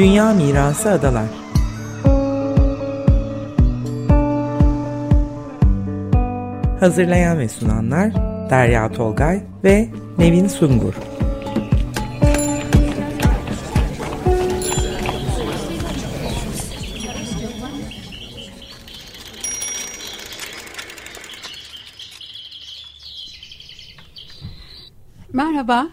Dünya Mirası Adalar. Hazırlayan ve sunanlar Derya Tolgay ve Nevin Sungur. Merhaba,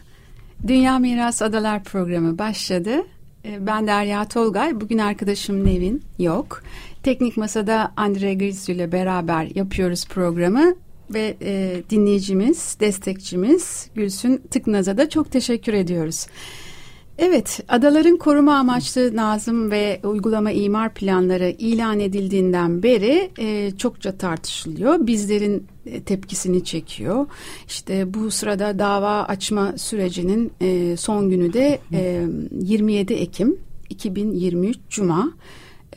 Dünya Miras Adalar programı başladı. Ee, ben Derya Tolgay, bugün arkadaşım Nevin yok. Teknik Masa'da Andre Grizzu ile beraber yapıyoruz programı ve e, dinleyicimiz, destekçimiz Gülsün Tıknaz'a da çok teşekkür ediyoruz. Evet, adaların koruma amaçlı nazım ve uygulama imar planları ilan edildiğinden beri e, çokça tartışılıyor. Bizlerin e, tepkisini çekiyor. İşte bu sırada dava açma sürecinin e, son günü de e, 27 Ekim 2023 Cuma.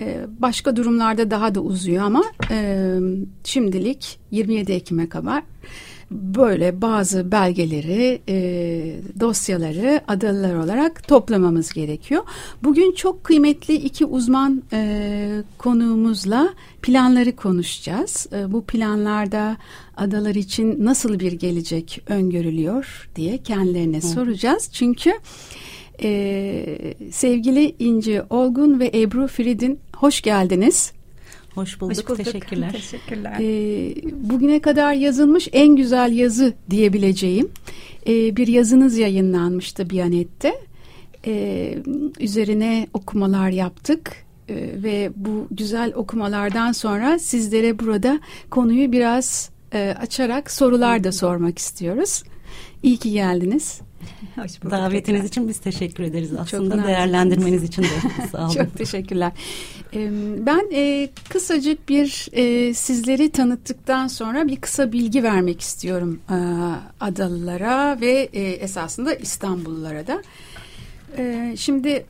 E, başka durumlarda daha da uzuyor ama e, şimdilik 27 Ekim'e kadar böyle bazı belgeleri, e, dosyaları adalılar olarak toplamamız gerekiyor. Bugün çok kıymetli iki uzman e, konuğumuzla planları konuşacağız. E, bu planlarda adalar için nasıl bir gelecek öngörülüyor diye kendilerine Hı. soracağız. Çünkü e, sevgili İnci Olgun ve Ebru Fridin hoş geldiniz. Hoş bulduk. Hoş bulduk. Teşekkürler. Teşekkürler. Ee, bugüne kadar yazılmış en güzel yazı diyebileceğim ee, bir yazınız yayınlanmıştı Biyanet'te. Ee, üzerine okumalar yaptık ee, ve bu güzel okumalardan sonra sizlere burada konuyu biraz e, açarak sorular da sormak istiyoruz. İyi ki geldiniz. Davetiniz için biz teşekkür ederiz aslında. Çok değerlendirmeniz için de sağ olun. Çok teşekkürler. Ben e, kısacık bir e, sizleri tanıttıktan sonra bir kısa bilgi vermek istiyorum e, adalılara ve esasında İstanbullulara da. Şimdi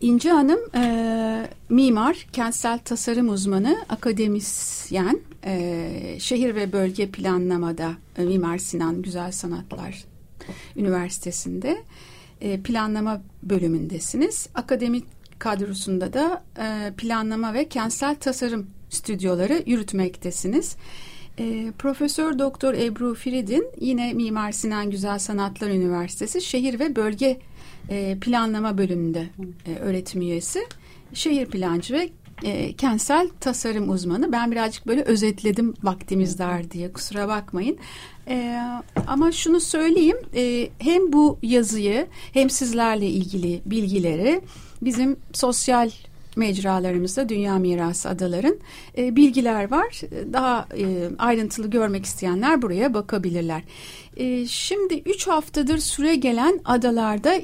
İnci Hanım mimar, kentsel tasarım uzmanı, akademisyen, şehir ve bölge planlamada Mimar Sinan Güzel Sanatlar Üniversitesi'nde planlama bölümündesiniz. Akademik kadrosunda da e, planlama ve kentsel tasarım stüdyoları yürütmektesiniz. E, Profesör Doktor Ebru Firidin yine Mimar Sinan Güzel Sanatlar Üniversitesi Şehir ve Bölge e, Planlama bölümünde e, öğretim üyesi. Şehir plancı ve e, kentsel tasarım uzmanı. Ben birazcık böyle özetledim vaktimiz dar diye kusura bakmayın. E, ama şunu söyleyeyim e, hem bu yazıyı hem sizlerle ilgili bilgileri bizim sosyal mecralarımızda Dünya Mirası Adaların e, bilgiler var. Daha e, ayrıntılı görmek isteyenler buraya bakabilirler. E, şimdi üç haftadır süre gelen adalarda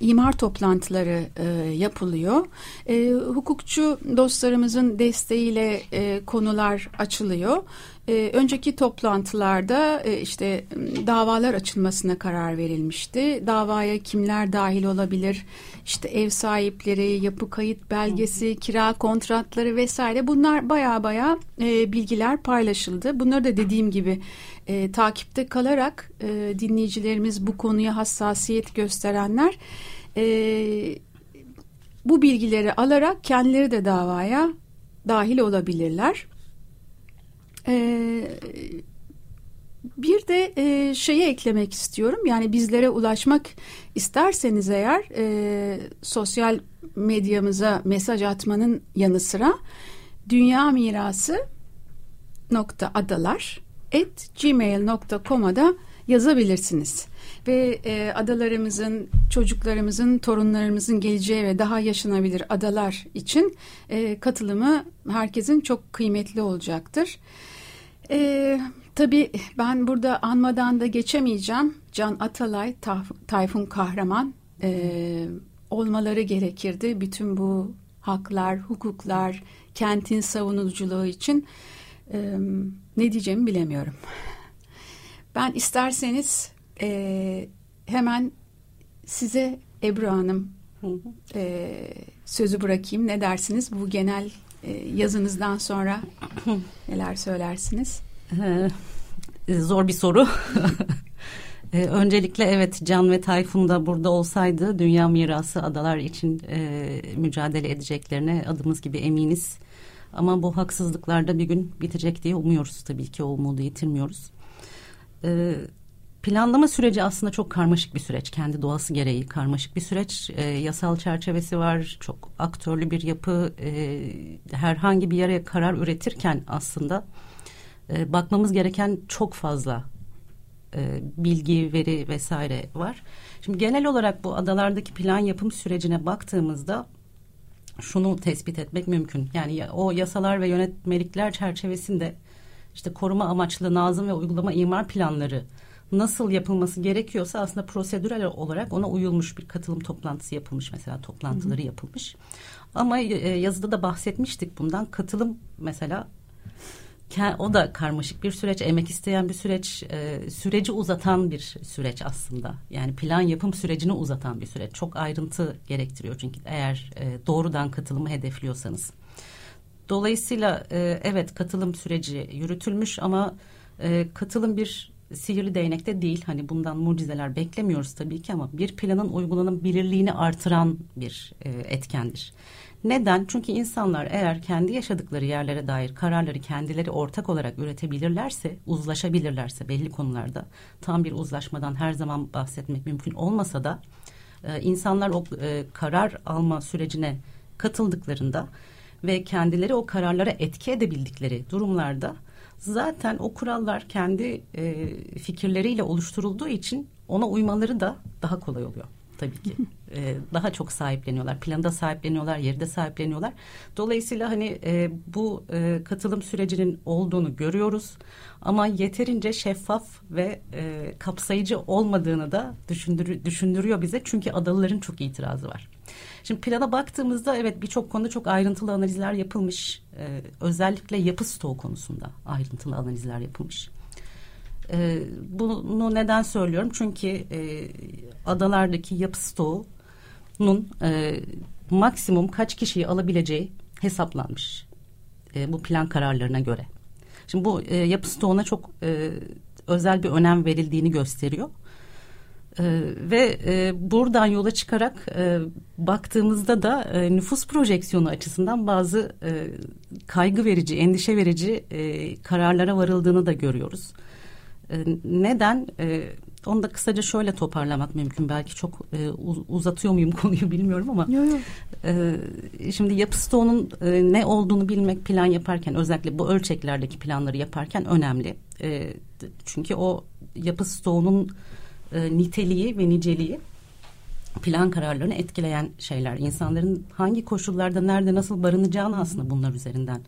imar toplantıları e, yapılıyor. E, hukukçu dostlarımızın desteğiyle e, konular açılıyor. E, önceki toplantılarda e, işte davalar açılmasına karar verilmişti. Davaya kimler dahil olabilir? İşte ev sahipleri, yapı kayıt belgesi, kira kontratları vesaire bunlar baya baya e, bilgiler paylaşıldı. Bunları da dediğim gibi e, takipte kalarak e, dinleyicilerimiz bu konuya hassasiyet gösterenler e, bu bilgileri alarak kendileri de davaya dahil olabilirler. Ee, bir de e, şeye eklemek istiyorum. Yani bizlere ulaşmak isterseniz eğer e, sosyal medyamıza mesaj atmanın yanı sıra dünya mirası nokta adalar at gmail.com'a da yazabilirsiniz. Ve e, adalarımızın, çocuklarımızın, torunlarımızın geleceği ve daha yaşanabilir adalar için e, katılımı herkesin çok kıymetli olacaktır. E, tabii ben burada anmadan da geçemeyeceğim. Can Atalay, Tayfun Kahraman e, olmaları gerekirdi. Bütün bu haklar, hukuklar, kentin savunuculuğu için e, ne diyeceğimi bilemiyorum. Ben isterseniz e, hemen size Ebru Hanım e, sözü bırakayım. Ne dersiniz bu genel yazınızdan sonra neler söylersiniz? Ee, zor bir soru. Ee, öncelikle evet Can ve Tayfun da burada olsaydı Dünya Mirası Adalar için e, mücadele edeceklerine adımız gibi eminiz. Ama bu haksızlıklarda bir gün bitecek diye umuyoruz tabii ki o umudu yitirmiyoruz. Ee, planlama süreci aslında çok karmaşık bir süreç. Kendi doğası gereği karmaşık bir süreç. Ee, yasal çerçevesi var. Çok aktörlü bir yapı. Ee, herhangi bir yere karar üretirken aslında e, bakmamız gereken çok fazla e, bilgi, veri vesaire var. Şimdi genel olarak bu adalardaki plan yapım sürecine baktığımızda şunu tespit etmek mümkün. Yani o yasalar ve yönetmelikler çerçevesinde işte koruma amaçlı nazım ve uygulama imar planları nasıl yapılması gerekiyorsa aslında prosedürel olarak ona uyulmuş bir katılım toplantısı yapılmış mesela toplantıları hı hı. yapılmış. Ama e, yazıda da bahsetmiştik bundan katılım mesela o da karmaşık bir süreç, emek isteyen bir süreç, e, süreci uzatan bir süreç aslında. Yani plan yapım sürecini uzatan bir süreç. Çok ayrıntı gerektiriyor çünkü eğer e, doğrudan katılımı hedefliyorsanız. Dolayısıyla e, evet katılım süreci yürütülmüş ama e, katılım bir sihirli değnekte değil. Hani bundan mucizeler beklemiyoruz tabii ki ama bir planın uygulanabilirliğini artıran bir e, etkendir. Neden? Çünkü insanlar eğer kendi yaşadıkları yerlere dair kararları kendileri ortak olarak üretebilirlerse, uzlaşabilirlerse belli konularda tam bir uzlaşmadan her zaman bahsetmek mümkün olmasa da e, insanlar o e, karar alma sürecine katıldıklarında ve kendileri o kararlara etki edebildikleri durumlarda zaten o kurallar kendi e, fikirleriyle oluşturulduğu için ona uymaları da daha kolay oluyor tabii ki. ee, daha çok sahipleniyorlar. Planda sahipleniyorlar, yerde sahipleniyorlar. Dolayısıyla hani e, bu e, katılım sürecinin olduğunu görüyoruz. Ama yeterince şeffaf ve e, kapsayıcı olmadığını da düşündür düşündürüyor bize. Çünkü adalıların çok itirazı var. Şimdi plana baktığımızda evet birçok konuda çok ayrıntılı analizler yapılmış. Ee, özellikle yapı stoğu konusunda ayrıntılı analizler yapılmış. E, bunu neden söylüyorum? Çünkü e, adalardaki yapı stoğunun e, maksimum kaç kişiyi alabileceği hesaplanmış. E, bu plan kararlarına göre. Şimdi bu e, yapı stoğuna çok e, özel bir önem verildiğini gösteriyor. Ee, ve e, buradan yola çıkarak e, baktığımızda da e, nüfus projeksiyonu açısından bazı e, kaygı verici, endişe verici e, kararlara varıldığını da görüyoruz. E, neden? E, onu da kısaca şöyle toparlamak mümkün. Belki çok e, uzatıyor muyum konuyu bilmiyorum ama. Yok yok. E, şimdi yapı stoğunun e, ne olduğunu bilmek plan yaparken özellikle bu ölçeklerdeki planları yaparken önemli. E, çünkü o yapı stoğunun e, niteliği ve niceliği plan kararlarını etkileyen şeyler. İnsanların hangi koşullarda nerede nasıl barınacağını aslında bunlar üzerinden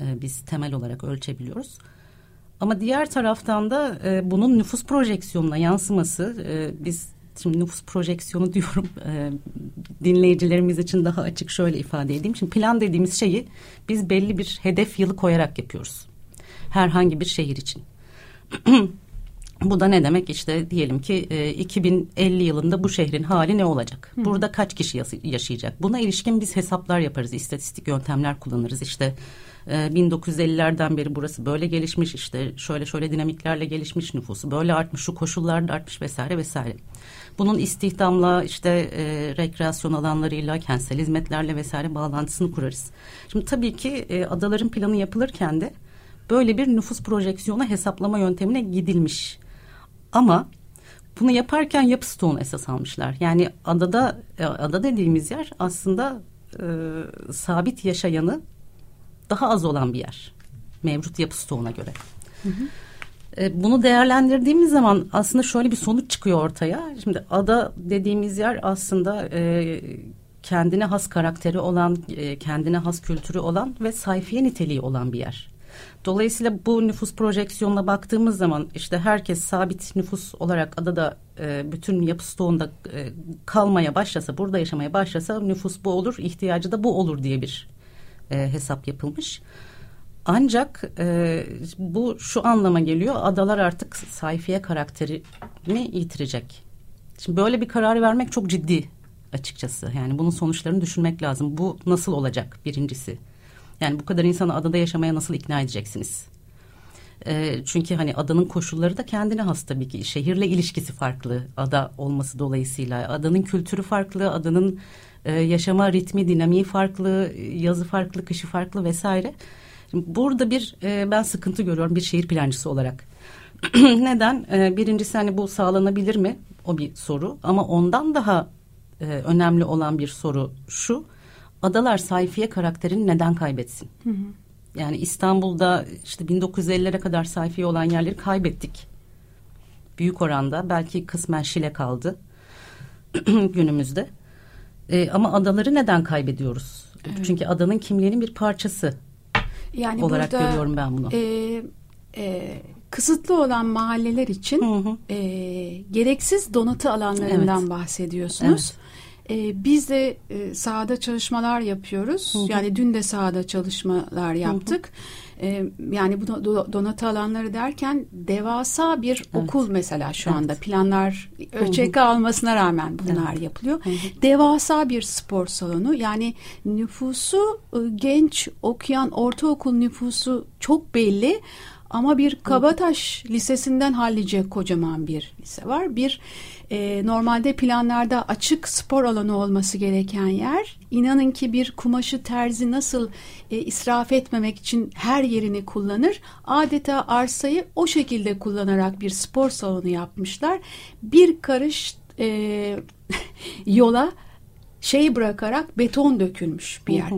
e, biz temel olarak ölçebiliyoruz. Ama diğer taraftan da e, bunun nüfus projeksiyonuna yansıması e, biz şimdi nüfus projeksiyonu diyorum e, dinleyicilerimiz için daha açık şöyle ifade edeyim. Şimdi plan dediğimiz şeyi biz belli bir hedef yılı koyarak yapıyoruz. Herhangi bir şehir için. Bu da ne demek işte diyelim ki e, 2050 yılında bu şehrin hali ne olacak? Hı. Burada kaç kişi yaşayacak? Buna ilişkin biz hesaplar yaparız, istatistik yöntemler kullanırız. İşte 1950'lerden ee, beri burası böyle gelişmiş işte şöyle şöyle dinamiklerle gelişmiş nüfusu böyle artmış şu koşullarda artmış vesaire vesaire. Bunun istihdamla işte e, rekreasyon alanlarıyla kentsel hizmetlerle vesaire bağlantısını kurarız. Şimdi tabii ki e, adaların planı yapılırken de böyle bir nüfus projeksiyonu hesaplama yöntemine gidilmiş. Ama bunu yaparken yapı stoğunu esas almışlar. Yani adada e, ada dediğimiz yer aslında e, sabit yaşayanı daha az olan bir yer. Mevcut yapı stoğuna göre. Hı hı. E, bunu değerlendirdiğimiz zaman aslında şöyle bir sonuç çıkıyor ortaya. Şimdi ada dediğimiz yer aslında e, kendine has karakteri olan, e, kendine has kültürü olan ve sayfiye niteliği olan bir yer. Dolayısıyla bu nüfus projeksiyonuna baktığımız zaman işte herkes sabit nüfus olarak adada e, bütün yapı stoğunda e, kalmaya başlasa, burada yaşamaya başlasa nüfus bu olur, ihtiyacı da bu olur diye bir e, hesap yapılmış. Ancak e, bu şu anlama geliyor adalar artık sayfiye karakterini yitirecek. Şimdi böyle bir karar vermek çok ciddi açıkçası. Yani bunun sonuçlarını düşünmek lazım. Bu nasıl olacak birincisi? Yani bu kadar insanı adada yaşamaya nasıl ikna edeceksiniz? E, çünkü hani adanın koşulları da kendine has tabii ki. Şehirle ilişkisi farklı ada olması dolayısıyla. Adanın kültürü farklı, adanın e, yaşama ritmi, dinamiği farklı, yazı farklı, kışı farklı vesaire. Burada bir e, ben sıkıntı görüyorum bir şehir plancısı olarak. Neden? E, birincisi hani bu sağlanabilir mi? O bir soru. Ama ondan daha e, önemli olan bir soru şu. Adalar sayfiye karakterini neden kaybetsin? Hı hı. Yani İstanbul'da işte 1950'lere kadar sayfiye olan yerleri kaybettik. Büyük oranda belki kısmen Şile kaldı günümüzde. E, ama adaları neden kaybediyoruz? Evet. Çünkü adanın kimliğinin bir parçası yani olarak burada, görüyorum ben bunu. E, e, kısıtlı olan mahalleler için hı hı. E, gereksiz donatı alanlarından evet. bahsediyorsunuz. Evet. E, biz de e, sahada çalışmalar yapıyoruz. Hı hı. Yani dün de sahada çalışmalar yaptık. Hı hı. E, yani bu donatı alanları derken devasa bir evet. okul mesela şu anda evet. planlar ölçek almasına rağmen bunlar evet. yapılıyor. Hı hı. Devasa bir spor salonu. Yani nüfusu e, genç okuyan ortaokul nüfusu çok belli. Ama bir Kabataş Lisesi'nden hallice kocaman bir lise var. Bir e, normalde planlarda açık spor alanı olması gereken yer. İnanın ki bir kumaşı terzi nasıl e, israf etmemek için her yerini kullanır. Adeta arsayı o şekilde kullanarak bir spor salonu yapmışlar. Bir karış e, yola şey bırakarak beton dökülmüş bir yer.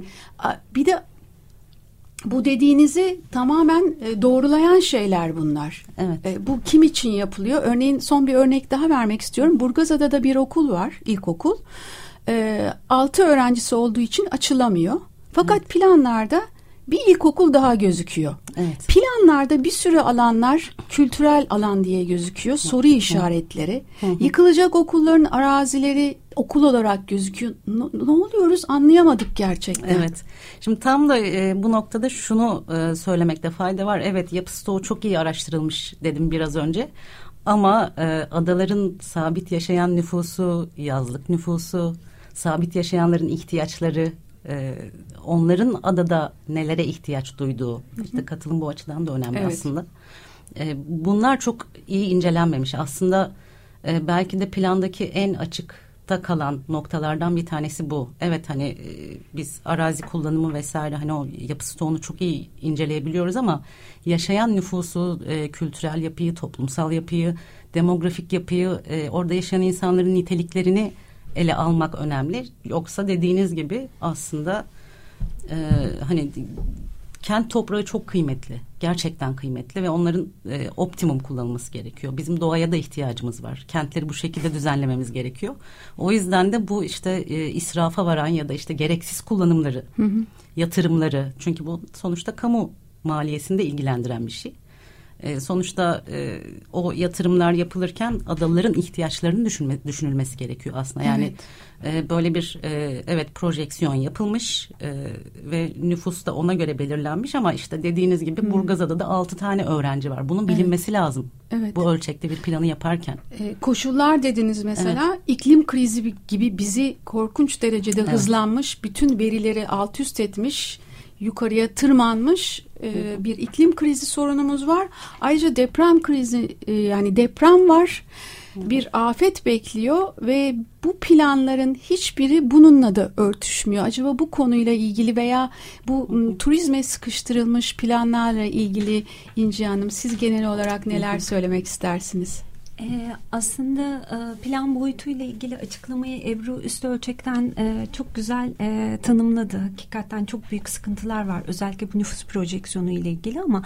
Bir de bu dediğinizi tamamen e, doğrulayan şeyler bunlar. Evet. E, bu kim için yapılıyor? Örneğin son bir örnek daha vermek istiyorum. Burgazada'da da bir okul var, ilkokul. E, altı öğrencisi olduğu için açılamıyor. Fakat evet. planlarda bir ilkokul daha gözüküyor. Evet. Planlarda bir sürü alanlar kültürel alan diye gözüküyor. Soru işaretleri. Yıkılacak okulların arazileri okul olarak gözüküyor. Ne, ne oluyoruz anlayamadık gerçekten. Evet. Şimdi tam da e, bu noktada şunu e, söylemekte fayda var. Evet yapı stoğu çok iyi araştırılmış dedim biraz önce. Ama e, adaların sabit yaşayan nüfusu, yazlık nüfusu, sabit yaşayanların ihtiyaçları, e, onların adada nelere ihtiyaç duyduğu, işte katılım bu açıdan da önemli evet. aslında. E, bunlar çok iyi incelenmemiş. Aslında e, belki de plandaki en açık açıkta kalan noktalardan bir tanesi bu. Evet hani e, biz arazi kullanımı vesaire hani o yapı stoğunu çok iyi inceleyebiliyoruz ama yaşayan nüfusu, e, kültürel yapıyı, toplumsal yapıyı, demografik yapıyı, e, orada yaşayan insanların niteliklerini ele almak önemli. Yoksa dediğiniz gibi aslında e, hani kent toprağı çok kıymetli. Gerçekten kıymetli ve onların e, optimum kullanılması gerekiyor. Bizim doğaya da ihtiyacımız var. Kentleri bu şekilde düzenlememiz gerekiyor. O yüzden de bu işte e, israfa varan ya da işte gereksiz kullanımları, hı hı. yatırımları çünkü bu sonuçta kamu maliyesinde ilgilendiren bir şey. E, sonuçta e, o yatırımlar yapılırken adaların ihtiyaçlarının düşünme, düşünülmesi gerekiyor aslında. Yani evet. e, böyle bir e, evet projeksiyon yapılmış e, ve nüfus da ona göre belirlenmiş ama işte dediğiniz gibi hmm. Burgazada da altı tane öğrenci var. Bunun bilinmesi evet. lazım. Evet. Bu ölçekte bir planı yaparken. E, koşullar dediniz mesela evet. iklim krizi gibi bizi korkunç derecede evet. hızlanmış, bütün verileri alt üst etmiş yukarıya tırmanmış e, bir iklim krizi sorunumuz var. Ayrıca deprem krizi e, yani deprem var. Bir afet bekliyor ve bu planların hiçbiri bununla da örtüşmüyor. Acaba bu konuyla ilgili veya bu turizme sıkıştırılmış planlarla ilgili İnci Hanım siz genel olarak neler söylemek istersiniz? Ee, aslında e, plan boyutuyla ilgili açıklamayı Ebru üst ölçekten e, çok güzel e, tanımladı. Hakikaten çok büyük sıkıntılar var. Özellikle bu nüfus projeksiyonu ile ilgili ama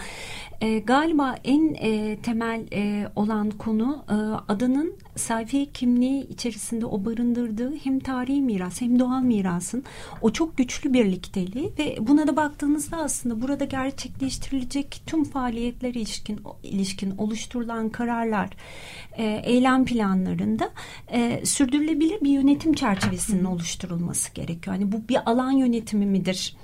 e, galiba en e, temel e, olan konu e, adanın sayfiye kimliği içerisinde o barındırdığı hem tarihi miras hem doğal mirasın o çok güçlü birlikteliği ve buna da baktığınızda aslında burada gerçekleştirilecek tüm faaliyetler ilişkin ilişkin oluşturulan kararlar e, eylem planlarında e, sürdürülebilir bir yönetim çerçevesinin oluşturulması gerekiyor. Hani bu bir alan yönetimi midir?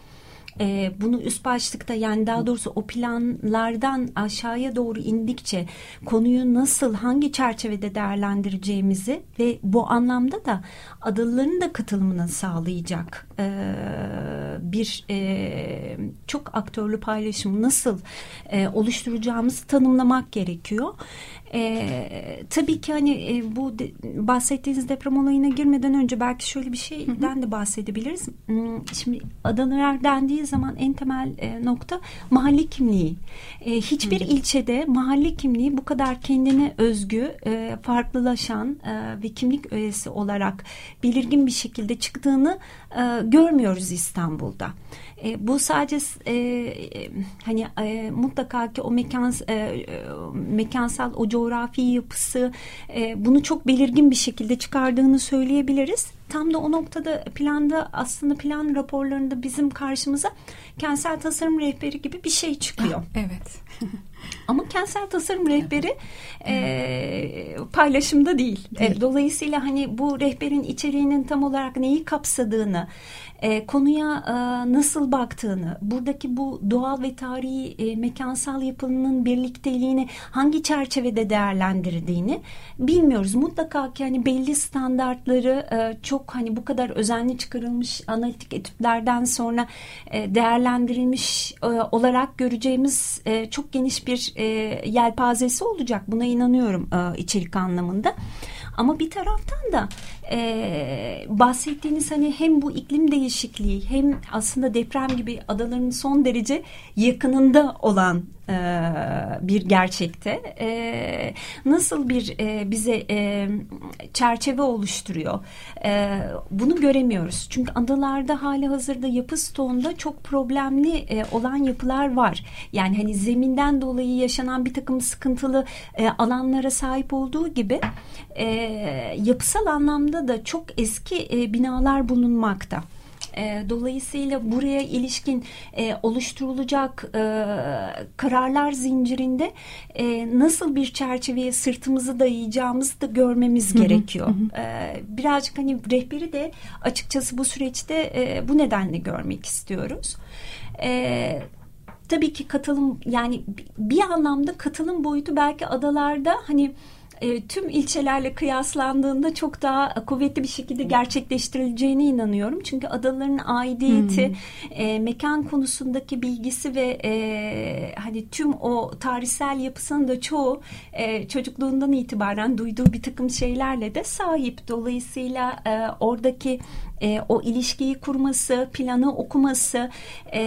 e, bunu üst başlıkta yani daha doğrusu o planlardan aşağıya doğru indikçe konuyu nasıl hangi çerçevede değerlendireceğimizi ve bu anlamda da adalıların da katılımını sağlayacak e, bir e, çok aktörlü paylaşım nasıl e, oluşturacağımızı tanımlamak gerekiyor. E, tabii ki hani e, bu de, bahsettiğiniz deprem olayına girmeden önce belki şöyle bir şeyden de bahsedebiliriz. Hmm, şimdi adalar dendiği zaman en temel e, nokta mahalle kimliği. E, hiçbir Hı. ilçede mahalle kimliği bu kadar kendine özgü, e, farklılaşan e, ve kimlik öğesi olarak belirgin bir şekilde çıktığını e, görmüyoruz İstanbul'da. E, bu sadece e, e, hani e, mutlaka ki o mekan e, mekansal o coğrafi yapısı e, bunu çok belirgin bir şekilde çıkardığını söyleyebiliriz. Tam da o noktada planda aslında plan raporlarında bizim karşımıza kentsel tasarım rehberi gibi bir şey çıkıyor. Evet. Ama kentsel tasarım rehberi e, paylaşımda değil. değil. E, dolayısıyla hani bu rehberin içeriğinin tam olarak neyi kapsadığını, e, konuya e, nasıl baktığını, buradaki bu doğal ve tarihi e, mekansal yapının birlikteliğini hangi çerçevede değerlendirdiğini bilmiyoruz. Mutlaka ki hani belli standartları e, çok hani bu kadar özenli çıkarılmış analitik etütlerden sonra e, değerlendirilmiş e, olarak göreceğimiz e, çok geniş bir e, yelpazesi olacak. Buna inanıyorum e, içerik anlamında. Ama bir taraftan da e, bahsettiğiniz hani hem bu iklim değişikliği hem aslında deprem gibi adaların son derece yakınında olan e, bir gerçekte e, nasıl bir e, bize e, çerçeve oluşturuyor? E, bunu göremiyoruz. Çünkü adalarda hali hazırda yapı stoğunda çok problemli e, olan yapılar var. Yani hani zeminden dolayı yaşanan bir takım sıkıntılı e, alanlara sahip olduğu gibi e, yapısal anlamda da çok eski e, binalar bulunmakta. E, dolayısıyla buraya ilişkin e, oluşturulacak e, kararlar zincirinde e, nasıl bir çerçeveye sırtımızı dayayacağımızı da görmemiz gerekiyor. E, birazcık hani rehberi de açıkçası bu süreçte e, bu nedenle görmek istiyoruz. E, tabii ki katılım yani bir anlamda katılım boyutu belki adalarda hani e, tüm ilçelerle kıyaslandığında çok daha kuvvetli bir şekilde gerçekleştirileceğine inanıyorum. Çünkü adaların aidiyeti, hmm. e, mekan konusundaki bilgisi ve e, hani tüm o tarihsel yapısının da çoğu e, çocukluğundan itibaren duyduğu bir takım şeylerle de sahip. Dolayısıyla e, oradaki e, o ilişkiyi kurması, planı okuması e,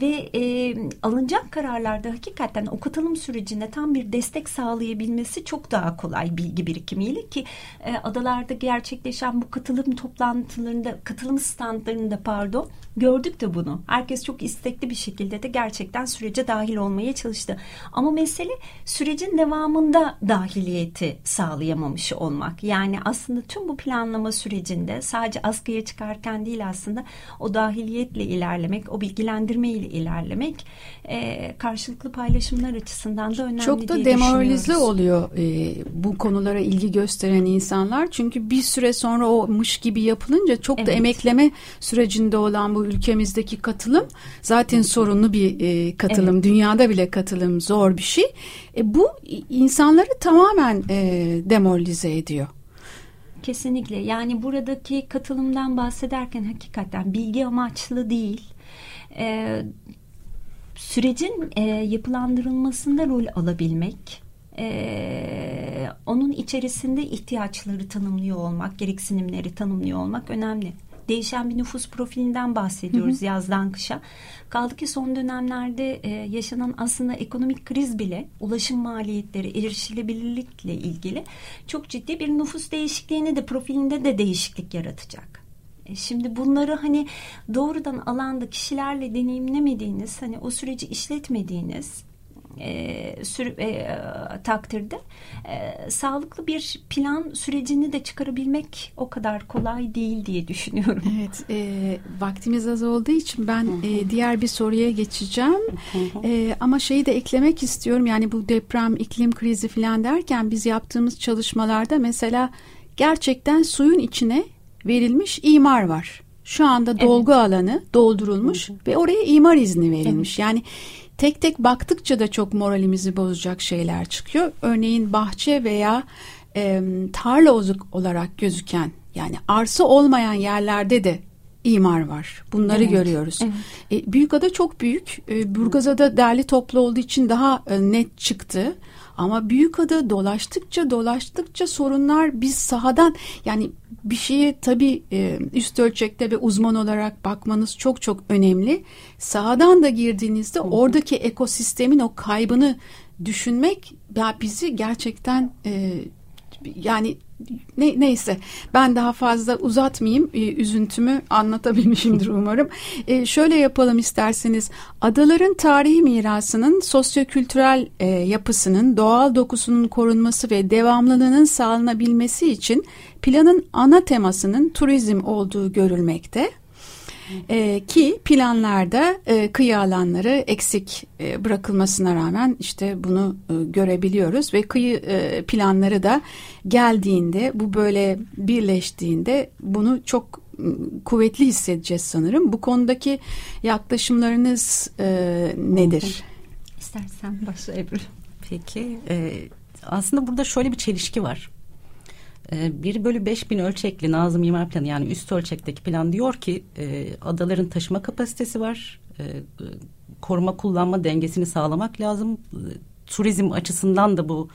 ve e, alınacak kararlarda hakikaten o katılım sürecinde tam bir destek sağlayabilmesi çok daha kolay bilgi birikimiyle ki e, adalarda gerçekleşen bu katılım toplantılarında, katılım standlarında pardon gördük de bunu. Herkes çok istekli bir şekilde de gerçekten sürece dahil olmaya çalıştı. Ama mesele sürecin devamında dahiliyeti sağlayamamış olmak. Yani aslında tüm bu planlama sürecinde sadece askıya ortaya çıkarken değil aslında o dahiliyetle ilerlemek, o bilgilendirme ile ilerlemek e, karşılıklı paylaşımlar açısından da önemli Çok da demoralize oluyor e, bu konulara ilgi gösteren insanlar. Çünkü bir süre sonra o mış gibi yapılınca çok evet. da emekleme sürecinde olan bu ülkemizdeki katılım zaten evet. sorunlu bir e, katılım. Evet. Dünyada bile katılım zor bir şey. E, bu insanları tamamen e, demoralize ediyor. Kesinlikle. Yani buradaki katılımdan bahsederken hakikaten bilgi amaçlı değil. E, sürecin e, yapılandırılmasında rol alabilmek e, onun içerisinde ihtiyaçları tanımlıyor olmak gereksinimleri tanımlıyor olmak önemli değişen bir nüfus profilinden bahsediyoruz hı hı. yazdan kışa. Kaldı ki son dönemlerde e, yaşanan aslında ekonomik kriz bile ulaşım maliyetleri, erişilebilirlikle ilgili çok ciddi bir nüfus değişikliğini de profilinde de değişiklik yaratacak. E, şimdi bunları hani doğrudan alanda kişilerle deneyimlemediğiniz, hani o süreci işletmediğiniz e, sür, e, takdirde e, sağlıklı bir plan sürecini de çıkarabilmek o kadar kolay değil diye düşünüyorum. Evet, e, vaktimiz az olduğu için ben e, diğer bir soruya geçeceğim. e, ama şeyi de eklemek istiyorum. Yani bu deprem, iklim krizi falan derken biz yaptığımız çalışmalarda mesela gerçekten suyun içine verilmiş imar var. Şu anda dolgu evet. alanı doldurulmuş hı hı. ve oraya imar izni verilmiş. Evet. Yani tek tek baktıkça da çok moralimizi bozacak şeyler çıkıyor. Örneğin bahçe veya e, tarla ozuk olarak gözüken yani arsa olmayan yerlerde de imar var. Bunları evet, görüyoruz. Evet. E, Büyükada çok büyük. E, Burgazada derli toplu olduğu için daha e, net çıktı. Ama Büyükada dolaştıkça dolaştıkça sorunlar biz sahadan yani bir şeye tabii e, üst ölçekte ve uzman olarak bakmanız çok çok önemli. Sahadan da girdiğinizde oradaki ekosistemin o kaybını düşünmek ya bizi gerçekten e, yani ne, neyse ben daha fazla uzatmayayım e, üzüntümü anlatabilmişimdir umarım. E, şöyle yapalım isterseniz adaların tarihi mirasının sosyokültürel e, yapısının doğal dokusunun korunması ve devamlılığının sağlanabilmesi için planın ana temasının turizm olduğu görülmekte. E, ki planlarda e, kıyı alanları eksik e, bırakılmasına rağmen işte bunu e, görebiliyoruz ve kıyı e, planları da geldiğinde bu böyle birleştiğinde bunu çok kuvvetli hissedeceğiz sanırım. Bu konudaki yaklaşımlarınız e, nedir? İstersen başla Ebru. Peki e, aslında burada şöyle bir çelişki var. 1 ee, bölü 5 bin ölçekli Nazım İmar Planı yani üst ölçekteki plan diyor ki e, adaların taşıma kapasitesi var. E, koruma kullanma dengesini sağlamak lazım. E, turizm açısından da bu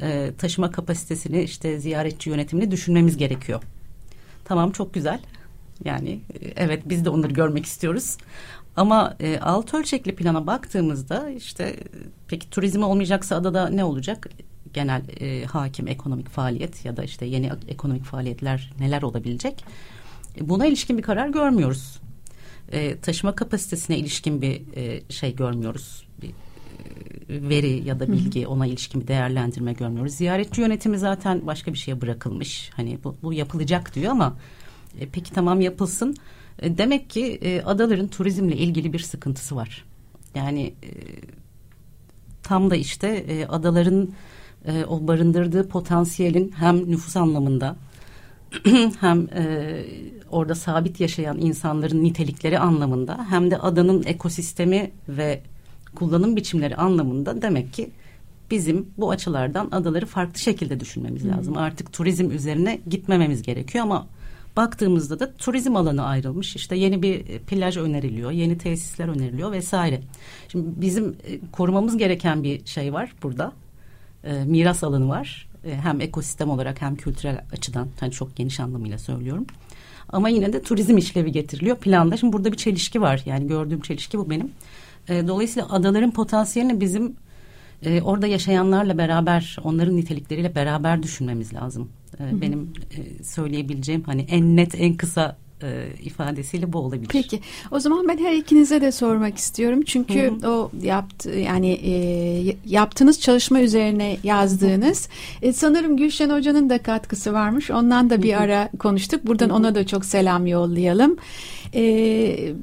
e, taşıma kapasitesini işte ziyaretçi yönetimini düşünmemiz gerekiyor. Tamam çok güzel. Yani e, evet biz de onları görmek istiyoruz. Ama e, alt ölçekli plana baktığımızda işte peki turizm olmayacaksa adada ne olacak? Genel e, hakim ekonomik faaliyet ya da işte yeni ekonomik faaliyetler neler olabilecek? Buna ilişkin bir karar görmüyoruz. E, taşıma kapasitesine ilişkin bir e, şey görmüyoruz. Bir e, veri ya da bilgi ona ilişkin bir değerlendirme görmüyoruz. Ziyaretçi yönetimi zaten başka bir şeye bırakılmış. Hani bu, bu yapılacak diyor ama e, peki tamam yapılsın. E, demek ki e, adaların turizmle ilgili bir sıkıntısı var. Yani e, tam da işte e, adaların e, o barındırdığı potansiyelin hem nüfus anlamında hem e, orada sabit yaşayan insanların nitelikleri anlamında hem de adanın ekosistemi ve kullanım biçimleri anlamında demek ki bizim bu açılardan adaları farklı şekilde düşünmemiz hmm. lazım. Artık turizm üzerine gitmememiz gerekiyor ama baktığımızda da turizm alanı ayrılmış. İşte yeni bir plaj öneriliyor, yeni tesisler öneriliyor vesaire. Şimdi bizim e, korumamız gereken bir şey var burada e, miras alanı var. E, hem ekosistem olarak hem kültürel açıdan hani çok geniş anlamıyla söylüyorum. Ama yine de turizm işlevi getiriliyor planda. Şimdi burada bir çelişki var. Yani gördüğüm çelişki bu benim. E, dolayısıyla adaların potansiyelini bizim e, orada yaşayanlarla beraber, onların nitelikleriyle beraber düşünmemiz lazım. E. Benim e, söyleyebileceğim hani en net, en kısa e, ifadesiyle bu olabilir. Peki. O zaman ben her ikinize de sormak istiyorum. Çünkü Hı-hı. o yaptı yani e, yaptığınız çalışma üzerine yazdığınız e, sanırım Gülşen Hoca'nın da katkısı varmış. Ondan da bir Hı-hı. ara konuştuk. Buradan Hı-hı. ona da çok selam yollayalım. E,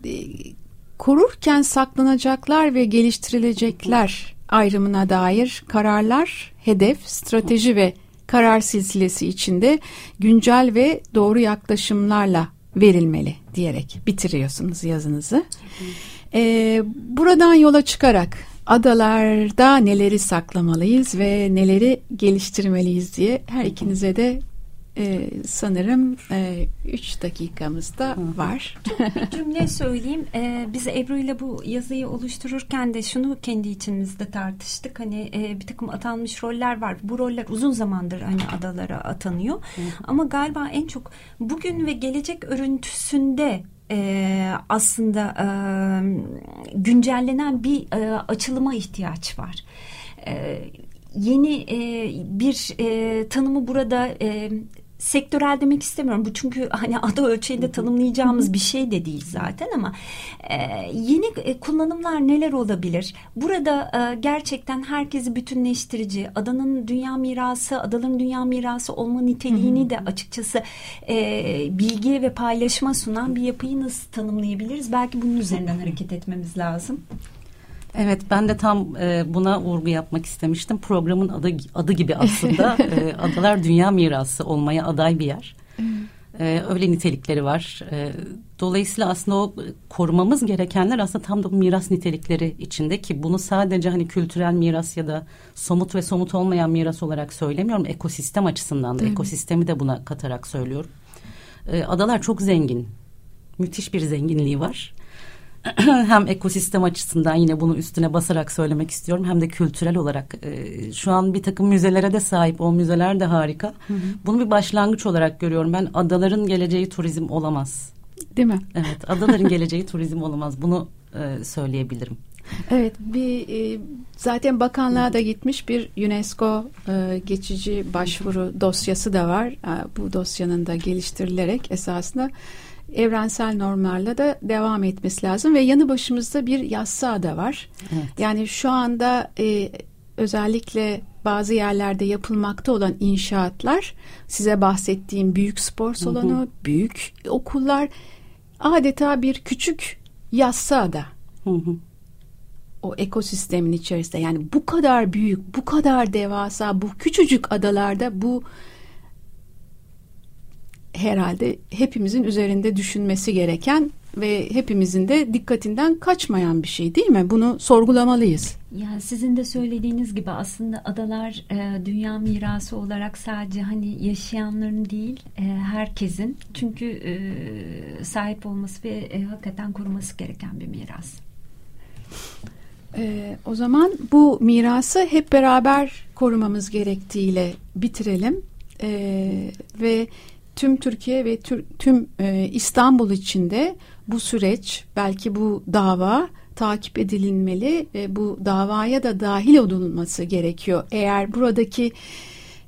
korurken saklanacaklar ve geliştirilecekler ayrımına dair kararlar, hedef, strateji ve karar silsilesi içinde güncel ve doğru yaklaşımlarla verilmeli diyerek bitiriyorsunuz yazınızı. Ee, buradan yola çıkarak adalarda neleri saklamalıyız ve neleri geliştirmeliyiz diye her ikinize de ee, sanırım e, üç dakikamızda var. bir cümle söyleyeyim. Ee, biz Ebru ile bu yazıyı oluştururken de şunu kendi içimizde tartıştık. Hani e, bir takım atanmış roller var. Bu roller uzun zamandır hani adalara atanıyor. Ama galiba en çok bugün ve gelecek örüntüsünde e, aslında e, güncellenen bir e, açılıma ihtiyaç var. E, yeni e, bir e, tanımı burada e, sektörel demek istemiyorum. Bu çünkü hani ada ölçeğinde tanımlayacağımız bir şey de değil zaten ama e, yeni e, kullanımlar neler olabilir? Burada e, gerçekten herkesi bütünleştirici, adanın dünya mirası, adaların dünya mirası olma niteliğini de açıkçası e, bilgiye ve paylaşıma sunan bir yapıyı nasıl tanımlayabiliriz? Belki bunun üzerinden hareket etmemiz lazım. Evet ben de tam e, buna vurgu yapmak istemiştim. Programın adı adı gibi aslında e, adalar dünya mirası olmaya aday bir yer. E, öyle nitelikleri var. E, dolayısıyla aslında o korumamız gerekenler aslında tam da bu miras nitelikleri içinde ki bunu sadece hani kültürel miras ya da somut ve somut olmayan miras olarak söylemiyorum. Ekosistem açısından da ekosistemi de buna katarak söylüyorum. E, adalar çok zengin. Müthiş bir zenginliği var. hem ekosistem açısından yine bunu üstüne basarak söylemek istiyorum hem de kültürel olarak e, şu an bir takım müzelere de sahip o müzeler de harika. Hı hı. Bunu bir başlangıç olarak görüyorum ben adaların geleceği turizm olamaz. Değil mi? Evet adaların geleceği turizm olamaz bunu e, söyleyebilirim. Evet bir e, zaten bakanlığa da gitmiş bir UNESCO e, geçici başvuru dosyası da var. E, bu dosyanın da geliştirilerek esasında evrensel normlarla da devam etmesi lazım ve yanı başımızda bir yassı ada var. Evet. Yani şu anda e, özellikle bazı yerlerde yapılmakta olan inşaatlar size bahsettiğim büyük spor salonu, hı hı. büyük okullar adeta bir küçük yassı. Hı hı. O ekosistemin içerisinde yani bu kadar büyük, bu kadar devasa, bu küçücük adalarda bu herhalde hepimizin üzerinde düşünmesi gereken ve hepimizin de dikkatinden kaçmayan bir şey değil mi? Bunu sorgulamalıyız. Yani sizin de söylediğiniz gibi aslında adalar e, dünya mirası olarak sadece hani yaşayanların değil e, herkesin çünkü e, sahip olması ve e, hakikaten koruması gereken bir miras. E, o zaman bu mirası hep beraber korumamız gerektiğiyle bitirelim e, ve tüm Türkiye ve tür, tüm e, İstanbul içinde bu süreç belki bu dava takip edilmeli ve bu davaya da dahil olunması gerekiyor. Eğer buradaki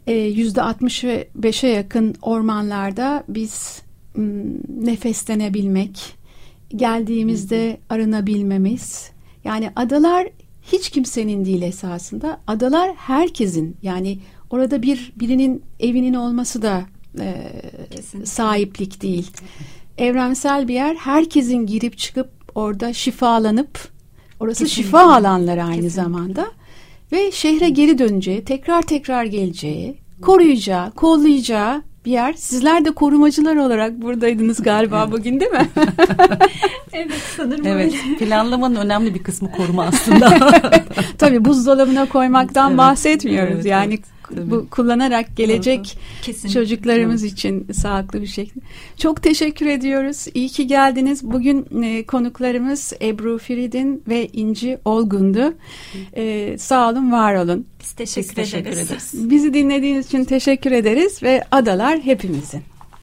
e, yüzde 65'e yakın ormanlarda biz nefeslenebilmek, geldiğimizde arınabilmemiz, yani adalar hiç kimsenin değil esasında. Adalar herkesin yani orada bir birinin evinin olması da e, sahiplik değil. Evrensel bir yer herkesin girip çıkıp orada şifalanıp orası Kesinlikle. şifa alanları aynı Kesinlikle. zamanda ve şehre geri döneceği, tekrar tekrar geleceği, koruyacağı, kollayacağı bir yer. Sizler de korumacılar olarak buradaydınız galiba evet. bugün değil mi? evet sanırım Evet öyle. planlamanın önemli bir kısmı koruma aslında. Tabii buzdolabına koymaktan evet. bahsetmiyoruz. Evet, yani evet. Tabii. bu kullanarak gelecek Kesinlikle. çocuklarımız evet. için sağlıklı bir şekilde. Çok teşekkür ediyoruz. İyi ki geldiniz. Bugün e, konuklarımız Ebru Firidin ve İnci Olgun'du. E, sağ olun, var olun. Biz teşekkür, Biz teşekkür ederiz. ederiz. Bizi dinlediğiniz için teşekkür ederiz ve adalar hepimizin.